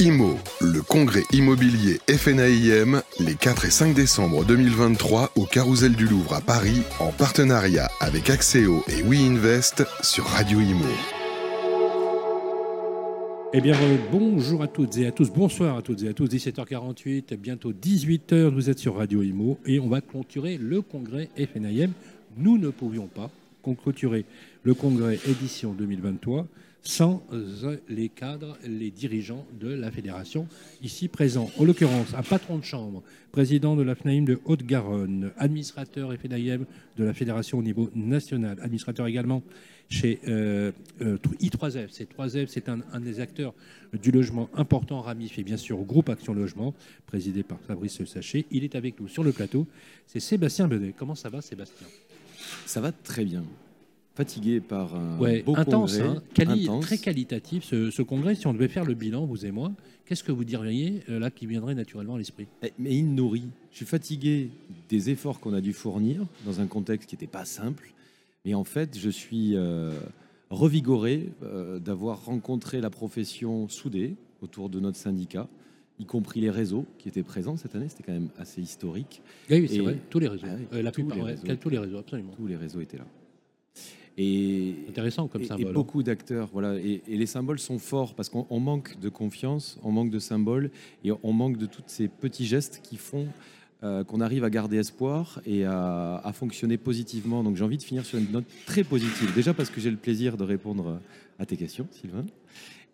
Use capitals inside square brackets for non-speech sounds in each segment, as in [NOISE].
IMO, le congrès immobilier FNAIM, les 4 et 5 décembre 2023 au Carousel du Louvre à Paris, en partenariat avec Axéo et WeInvest sur Radio IMO. Eh bien, euh, bonjour à toutes et à tous, bonsoir à toutes et à tous, 17h48, bientôt 18h, vous êtes sur Radio IMO et on va clôturer le congrès FNIM. Nous ne pouvions pas clôturer le congrès édition 2023 sans euh, les cadres, les dirigeants de la fédération ici présents. En l'occurrence, un patron de chambre, président de la FNAIM de Haute-Garonne, administrateur FNAIM de la fédération au niveau national, administrateur également chez euh, euh, I3F. C'est 3F, c'est un, des acteurs du logement important ramifié bien sûr groupe Action Logement, présidé par Fabrice Sachet. Il est avec nous sur le plateau. C'est Sébastien Benet. Comment ça va Sébastien? Ça va très bien fatigué par un beau intense, congrès. Hein, Très qualitatif ce, congrès. Si on devait faire le bilan, vous et moi, qu'est-ce que vous diriez euh, là qui viendrait naturellement à l'esprit? Eh, Mais il nourrit. Je suis fatigué des efforts qu'on a dû fournir dans un contexte qui n'était pas simple. Mais en fait, je suis euh, revigoré euh, d'avoir rencontré la profession soudée autour de notre syndicat y compris les réseaux qui étaient présents cette année. C'était quand même assez historique. Oui, c'est vrai, tous les réseaux. Ah la tous, les réseaux. tous les réseaux, absolument. Tous les réseaux étaient là. Et, Intéressant comme symbole. Et beaucoup d'acteurs, voilà. Et, les symboles sont forts parce qu'on manque de confiance, on manque de symboles et on manque de tous ces petits gestes qui font euh, qu'on arrive à garder espoir et à, à fonctionner positivement. Donc j'ai envie de finir sur une note très positive. Déjà parce que j'ai le plaisir de répondre à tes questions, Sylvain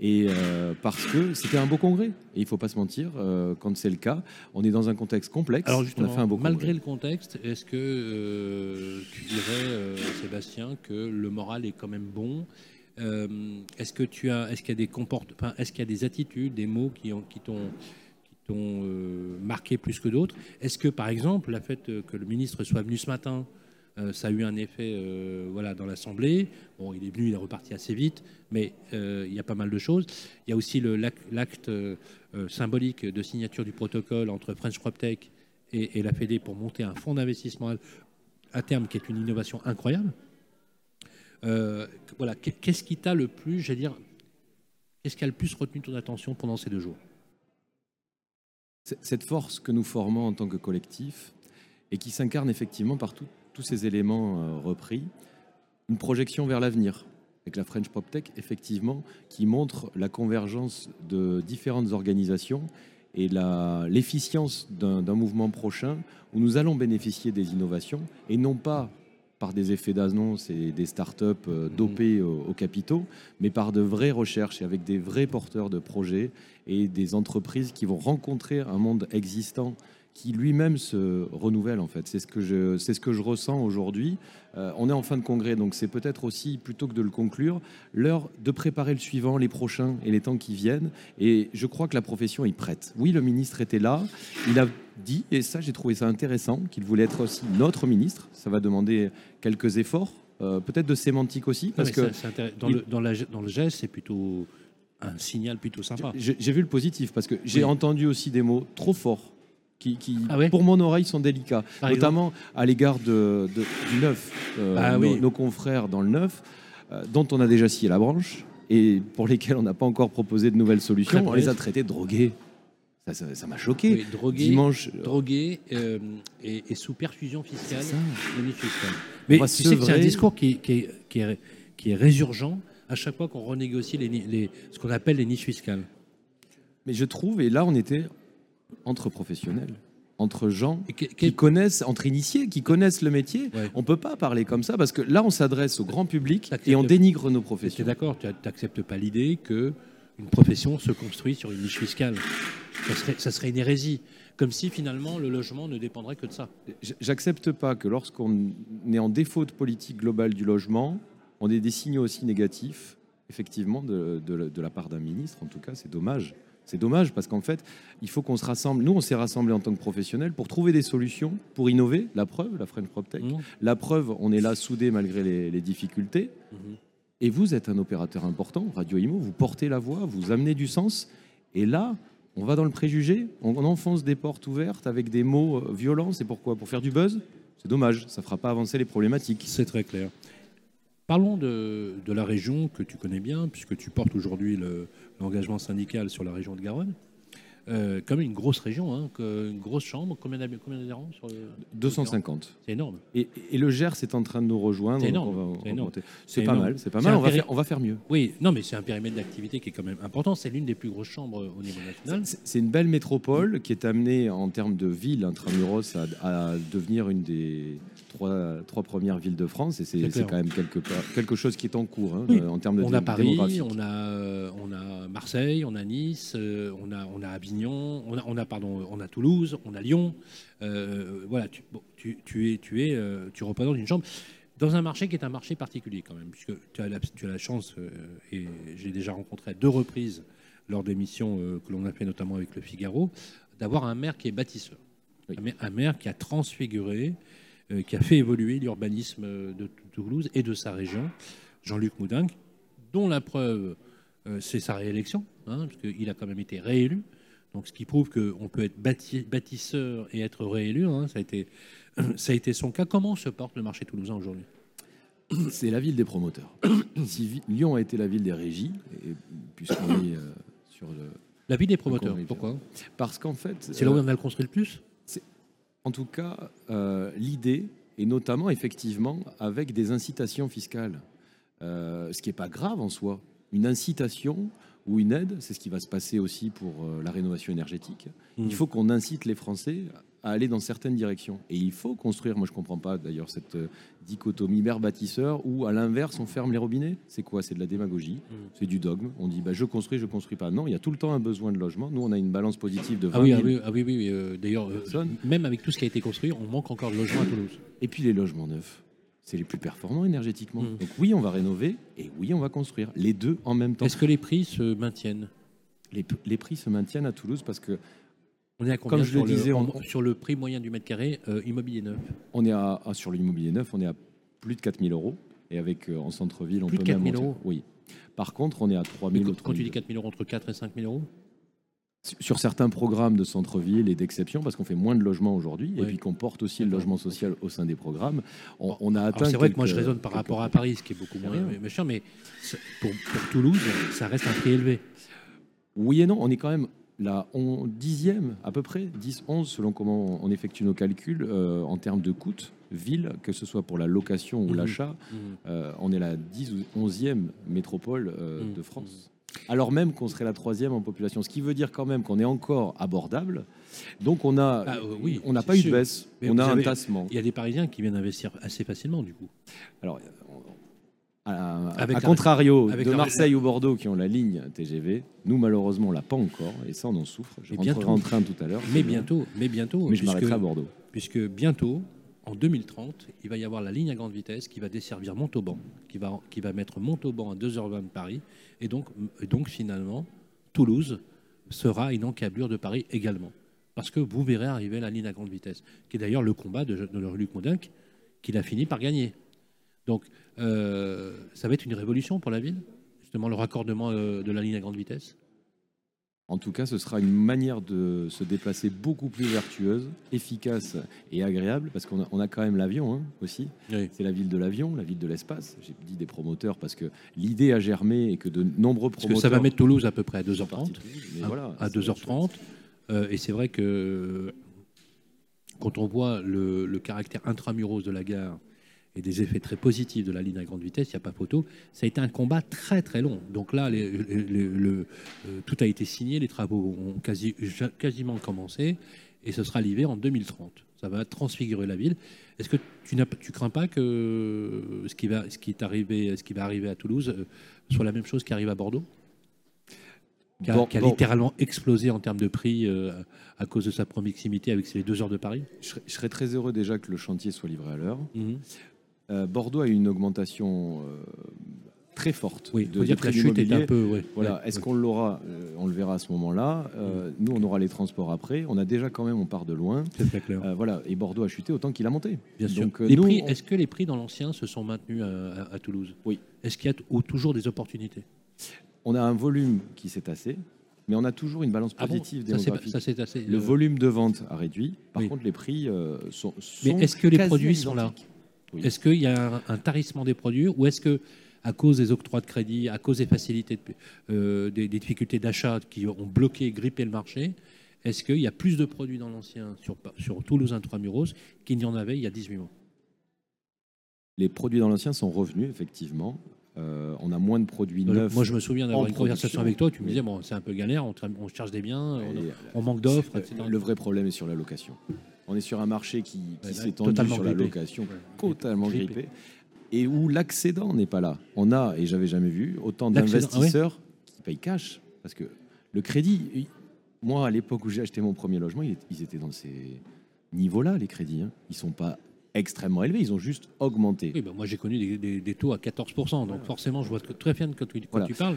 et euh, parce que c'était un beau congrès. Et il ne faut pas se mentir, euh, quand c'est le cas, on est dans un contexte complexe. Alors justement, on a fait un beau malgré le contexte, est-ce que euh, tu dirais, Sébastien, que le moral est quand même bon? Est-ce que tu as, est-ce qu'il y a des comportements, est-ce qu'il y a des attitudes, des mots qui ont, qui t'ont t'ont marqué plus que d'autres. Est-ce que, par exemple, la fait que le ministre soit venu ce matin euh, ça a eu un effet euh, voilà, dans l'Assemblée? Bon, il est venu, il est reparti assez vite, mais euh, il y a pas mal de choses. Il y a aussi l'acte symbolique de signature du protocole entre French PropTech et, et la Fédé pour monter un fonds d'investissement à, terme qui est une innovation incroyable. voilà, qu'est-ce qui t'a le plus, j'allais dire, qu'est-ce qui a le plus retenu ton attention pendant ces deux jours? Cette force que nous formons en tant que collectif et qui s'incarne effectivement partout tous ces éléments euh, repris, une projection vers l'avenir avec la French PropTech, effectivement, qui montre la convergence de différentes organisations et l'efficience d'un mouvement prochain où nous allons bénéficier des innovations et non pas par des effets d'annonce et des startups euh, dopées aux, capitaux, mais par de vraies recherches et avec des vrais porteurs de projets et des entreprises qui vont rencontrer un monde existant qui lui-même se renouvelle en fait. C'est ce que je, c'est ce que je ressens aujourd'hui. Euh, on est en fin de congrès, donc c'est peut-être aussi, plutôt que de le conclure, l'heure de préparer le suivant, les prochains et les temps qui viennent. Et je crois que la profession est prête. Oui, le ministre était là. Il a dit, et ça j'ai trouvé ça intéressant, qu'il voulait être aussi notre ministre. Ça va demander quelques efforts, euh, peut-être de sémantique aussi. Parce que dans, le, dans, dans le geste, c'est plutôt un signal plutôt sympa. J'ai vu le positif parce que j'ai entendu aussi des mots trop forts qui, ah pour mon oreille, sont délicats, notamment à l'égard de, du neuf, euh, bah nos, confrères dans le neuf, euh, dont on a déjà scié la branche et pour lesquels on n'a pas encore proposé de nouvelles solutions. on les a traités de drogués. Ça m'a choqué. drogué, Dimanche, drogué euh, et, sous perfusion fiscale, Mais tu sais que c'est un discours qui, qui, est, qui, est, qui, est, résurgent à chaque fois qu'on renégocie les, les, ce qu'on appelle les niches fiscales. Mais je trouve, et là on était entre professionnels, entre gens qui connaissent, entre initiés, qui connaissent le métier. On ne peut pas parler comme ça parce que là, on s'adresse au grand public et on dénigre nos professions. Tu es d'accord Tu n'acceptes pas l'idée que une profession se construit sur une niche fiscale ça serait, ça serait une hérésie. Comme si finalement le logement ne dépendrait que de ça. J'accepte pas que lorsqu'on est en défaut de politique globale du logement, on ait des signaux aussi négatifs, effectivement, de, de la part d'un ministre. En tout cas, c'est dommage. C'est dommage parce qu'en fait, il faut qu'on se rassemble. Nous, on s'est rassemblés en tant que professionnels pour trouver des solutions, pour innover. La preuve, la French PropTech. Mmh. La preuve, on est là soudés malgré les, difficultés. Mmh. Et vous êtes un opérateur important, Radio Imo. Vous portez la voix, vous amenez du sens. Et là, on va dans le préjugé, on enfonce des portes ouvertes avec des mots euh, violents. C'est pourquoi? Pour faire du buzz C'est dommage, ça ne fera pas avancer les problématiques. C'est très clair. Parlons de, la région que tu connais bien, puisque tu portes aujourd'hui le- l'engagement syndical sur la région de Garonne. Euh, comme une grosse région, hein, une grosse chambre, combien d'adhérents sur le- 250. C'est énorme. Et, et le Gers est en train de nous rejoindre. C'est énorme, c'est pas mal, c'est pas mal. On va, faire, on va faire mieux. Oui, non, mais c'est un périmètre d'activité qui est quand même important. C'est l'une des plus grosses chambres au niveau national. C'est une belle métropole qui est amenée en termes de ville intramuros à, à devenir une des trois, trois premières villes de France. Et C'est quand même quelque, chose qui est en cours hein, Oui. euh, en termes de On a Paris, démographique. on a, euh, on a Marseille, on a Nice, on a, on a Avignon, on a, on a, pardon, on a Toulouse, on a Lyon. Euh, voilà, tu, bon, tu, tu es, tu es, euh, tu représentes une chambre dans un marché qui est un marché particulier quand même, puisque tu as la, tu as la chance, euh, et j'ai déjà rencontré à deux reprises lors des missions que l'on a fait notamment avec le Figaro, d'avoir un maire qui est bâtisseur, Oui. un, maire, qui a transfiguré, qui a fait évoluer l'urbanisme de Toulouse et de sa région, Jean-Luc Moudin, dont la preuve, c'est sa réélection, hein, parce qu'il a quand même été réélu. Donc, ce qui prouve qu'on peut être bâti- bâtisseur et être réélu. hein, ça, a été, [CLEARS THROAT] ça a été son cas. Comment se porte le marché toulousain aujourd'hui? [CLEARS THROAT] C'est la ville des promoteurs. [CLEARS THROAT] si Lyon a été la ville des régies, et puisqu'on est euh, sur le. La vie des promoteurs, pourquoi? Parce qu'en fait. C'est là où euh, on a le construit le plus? En tout cas, euh, l'idée, et notamment effectivement avec des incitations fiscales, Euh, ce qui n'est pas grave en soi. Une incitation ou une aide, c'est ce qui va se passer aussi pour euh, la rénovation énergétique. Mm. Il faut qu'on incite les Français à aller dans certaines directions. Et il faut construire, moi je ne comprends pas d'ailleurs cette euh, dichotomie maire-bâtisseur où à l'inverse on ferme les robinets. C'est quoi? C'est de la démagogie, Mm. c'est du dogme. On dit bah, je construis, je construis pas. Non, il y a tout le temps un besoin de logement. Nous on a une balance positive de 20 Ah oui, 000 ah oui, ah oui, oui, oui, euh, d'ailleurs, euh, même avec tout ce qui a été construit, on manque encore de logements à Toulouse. Et puis les logements neufs, c'est les plus performants énergétiquement. Mm. Donc oui, on va rénover et oui, on va construire. Les deux en même temps. Est-ce que les prix se maintiennent? Les, prix se maintiennent à Toulouse parce que On est à combien Comme je le sur, disais, on- sur le prix moyen du mètre carré euh, immobilier neuf? On est à, sur l'immobilier neuf, on est à plus de 4000 euros. Et avec euh, en centre-ville, on Plus de peut même 4 000 monter. euros? Oui. Par contre, on est à 3000 Mais ou quand, tu dis 3002. 4 000 euros, entre 4 et 5 000 euros? Sur- certains programmes de centre-ville et d'exception, parce qu'on fait moins de logements aujourd'hui, et puis qu'on porte aussi le logement social au sein des programmes, on, on a atteint. C'est vrai que moi je raisonne par rapport à. Paris, ce qui est beaucoup moins rien. mais, cher, mais pour, pour Toulouse, ça reste un prix élevé. Oui et non, on est quand même on dixième à peu près, 10, 11 selon comment on effectue nos calculs euh, en termes de coûts, ville, que ce soit pour la location ou Mhm. l'achat, euh, on est la 10 ou 11e métropole euh, Mhm. de France. Alors même qu'on serait la troisième en population, ce qui veut dire quand même qu'on est encore abordable. Donc on a, Ah, euh, oui, on n'a pas eu de baisse, Mais on a un tassement. Il y a des Parisiens qui viennent investir assez facilement, du coup. Alors, à, Avec à la- contrario avec de la- Marseille ou Bordeaux qui ont la ligne TGV, nous malheureusement on l'a pas encore et ça on en souffre. Je Mais rentrerai bientôt. en train tout à l'heure. Mais bientôt, mais bientôt. Mais je m'arrêterai à Bordeaux. puisque bientôt, en 2030, il va y avoir la ligne à grande vitesse qui va desservir Montauban, qui va, mettre Montauban à 2h20 de Paris, et donc, finalement, Toulouse sera une encablure de Paris également. Parce que vous verrez arriver la ligne à grande vitesse, qui est d'ailleurs le combat de, de Luc Mondinck, qu'il a fini par gagner. Donc, euh, ça va être une révolution pour la ville, justement le raccordement euh, de la ligne à grande vitesse? En tout cas, ce sera une manière de se déplacer beaucoup plus vertueuse, efficace et agréable, parce qu'on a, on a quand même l'avion hein, aussi. Oui. C'est la ville de l'avion, la ville de l'espace. J'ai dit des promoteurs parce que l'idée a germé et que de nombreux Parce promoteurs. que ça va mettre Toulouse à peu près à sont partis 2h30. de Toulouse, mais à, voilà, à ça va être 2h30. Euh, et c'est vrai que quand on voit le, le caractère intramuros de la gare et des effets très positifs de la ligne à grande vitesse, il n'y a pas photo, ça a été un combat très très long. Donc là, les- les- les- le- euh, tout a été signé, les travaux ont quasi, quasiment commencé, et ce sera livré en 2030. Ça va transfigurer la ville. Est-ce que tu tu crains pas que ce qui va, ce qui est arrivé, ce qui va arriver à Toulouse euh, soit la même chose qui arrive à Bordeaux? Qui a, qui littéralement explosé en termes de prix euh, à cause de sa proximité avec ses deux heures de Paris? Je serais, je serais très heureux déjà que le chantier soit livré à l'heure. Mhm. Euh, Bordeaux a eu une augmentation euh, très forte. Oui, de, dire que la chute est un peu. ouais, Voilà, ouais, est-ce ouais. qu'on l'aura euh, On le verra à ce moment-là. Euh, Nous, on aura les transports après. On a déjà quand même, on part de loin. C'est très clair. Euh, voilà, et Bordeaux a chuté autant qu'il a monté. Bien sûr. Donc, on- Est-ce que les prix dans l'ancien se sont maintenus à, à- à Toulouse? Oui. Est-ce qu'il y a toujours des opportunités? On a un volume qui s'est tassé, mais on a toujours une balance Ah bon? positive Ça. Ça assez. le volume de vente a réduit. Par Oui. contre, les prix euh, sont, Mais sont est-ce que les produits sont là? Est-ce qu'il y a un, tarissement des produits ou est-ce que à cause des octrois de crédit, à cause des facilités, euh, des, difficultés d'achat qui ont bloqué, grippé le marché, est-ce qu'il y a plus de produits dans l'ancien sur, sur Toulouse Intramuros qu'il n'y en avait il y a 18 mois? Les produits dans l'ancien sont revenus, effectivement. Euh, on a moins de produits neufs. Moi, je me souviens d'avoir une conversation avec toi. Tu me disais, bon, c'est un peu galère, on, cherche des biens, on, manque d'offres, etc. Le vrai problème est sur la location. On est sur un marché qui, qui s'est tendu sur la location, totalement grippé et où l'accédant n'est pas là. On a, et j'avais jamais vu, autant ah d'investisseurs qui payent cash. Parce que le crédit, moi, à l'époque où j'ai acheté mon premier logement, ils étaient dans ces niveaux-là, les crédits. Hein. Ils sont pas extrêmement élevés, ils ont juste augmenté. Oui, bah, moi j'ai connu des, taux à 14%, donc forcément je vois très bien quand tu, tu parles.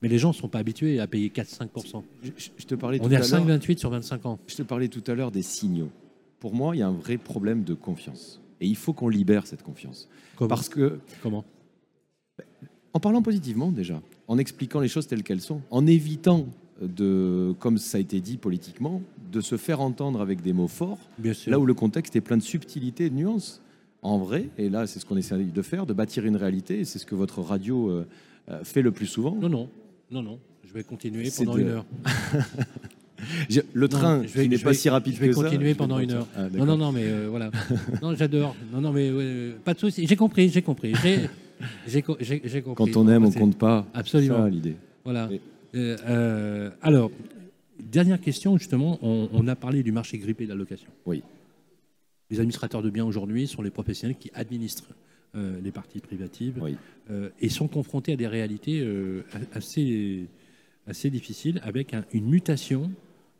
Mais les gens ne sont pas habitués à payer 4-5%. Je, te parlais On est à 5,28 sur 25 ans. Je te parlais tout à l'heure des signaux. Pour moi, il y a un vrai problème de confiance. Et il faut qu'on libère cette confiance. Parce que. Comment En parlant positivement, déjà, en expliquant les choses telles qu'elles sont, en évitant de, comme ça a été dit politiquement, de se faire entendre avec des mots forts, là où le contexte est plein de subtilité et de nuances. En vrai, et là c'est ce qu'on essaie de faire, de bâtir une réalité, et c'est ce que votre radio euh, euh, fait le plus souvent. Non, non, non, non, je vais continuer pendant une heure. [LAUGHS] le train, je n'est pas si rapide je vais continuer pendant une heure. Ah, non, non, non, mais euh, voilà. non, j'adore. Non, non, mais pas de souci. J'ai compris, j'ai compris. J'ai [LAUGHS] compris. Quand on aime, on compte pas. Absolument. l'idée. Voilà. Euh, alors, dernière question, justement, on, a parlé du marché grippé de la location. Oui. Les administrateurs de biens aujourd'hui sont les professionnels qui administrent euh, les parties privatives euh, et sont confrontés à des réalités assez, assez difficiles avec une mutation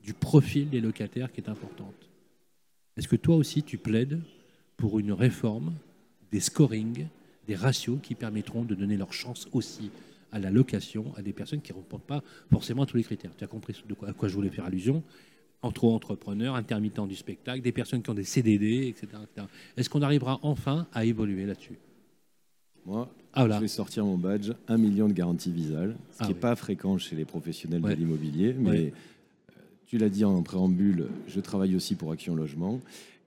du profil des locataires qui est importante. Est-ce que toi aussi tu plaides pour une réforme des scorings, des ratios qui permettront de donner leur chance aussi à la location à des personnes qui ne répondent pas forcément à tous les critères? Tu as compris à quoi je voulais faire allusion? Entre entrepreneurs, intermittents du spectacle, des personnes qui ont des CDD, etc. Est-ce qu'on arrivera enfin à évoluer là-dessus? Moi, ah, je vais sortir mon badge, un million de garanties visales, ce qui n'est ah pas fréquent chez les professionnels de l'immobilier, mais tu l'as dit en préambule, je travaille aussi pour Action Logement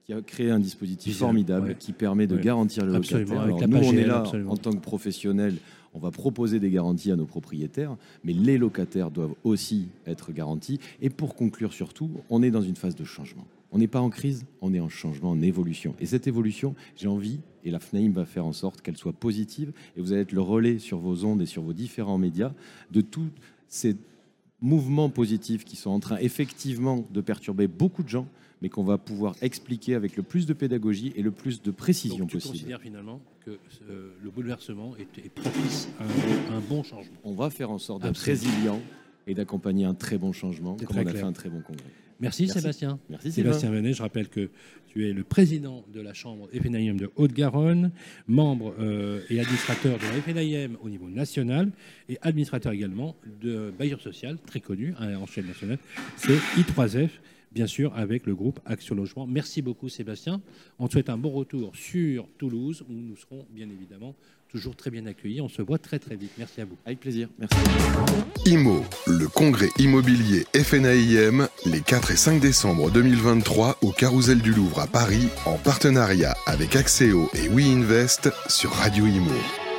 qui a créé un dispositif formidable qui permet de garantir le locataire. nous, on est là en tant que professionnels on va proposer des garanties à nos propriétaires, mais les locataires doivent aussi être garantis. Et pour conclure surtout, on est dans une phase de changement. On n'est pas en crise, on est en changement, en évolution. Et cette évolution, j'ai envie, et la FNAIM va faire en sorte qu'elle soit positive, et vous allez être le relais sur vos ondes et sur vos différents médias de tous ces mouvements positifs qui sont en train effectivement de perturber beaucoup de gens, mais qu'on va pouvoir expliquer avec le plus de pédagogie et le plus de précision Donc, tu possible. considères finalement que euh, le bouleversement est, propice à un, bon changement? On va faire en sorte d'être résilient et d'accompagner un très bon changement, comme on a fait un très bon congrès. Merci, Sébastien. Merci Sébastien Venet, je rappelle que tu es le président de la Chambre FNIM de Haute-Garonne, membre euh, et administrateur de la FNIM au niveau national et administrateur également de Bailleur Social, très connu hein, en chaîne nationale, c'est I3F bien sûr avec le groupe Action Logement. Merci beaucoup Sébastien. On te souhaite un bon retour sur Toulouse où nous serons bien évidemment toujours très bien accueillis. On se voit très très vite. Merci à vous. Avec plaisir. Merci. IMO, le congrès immobilier FNAIM, les 4 et 5 décembre 2023 au Carousel du Louvre à Paris en partenariat avec Axéo et WeInvest sur Radio IMO.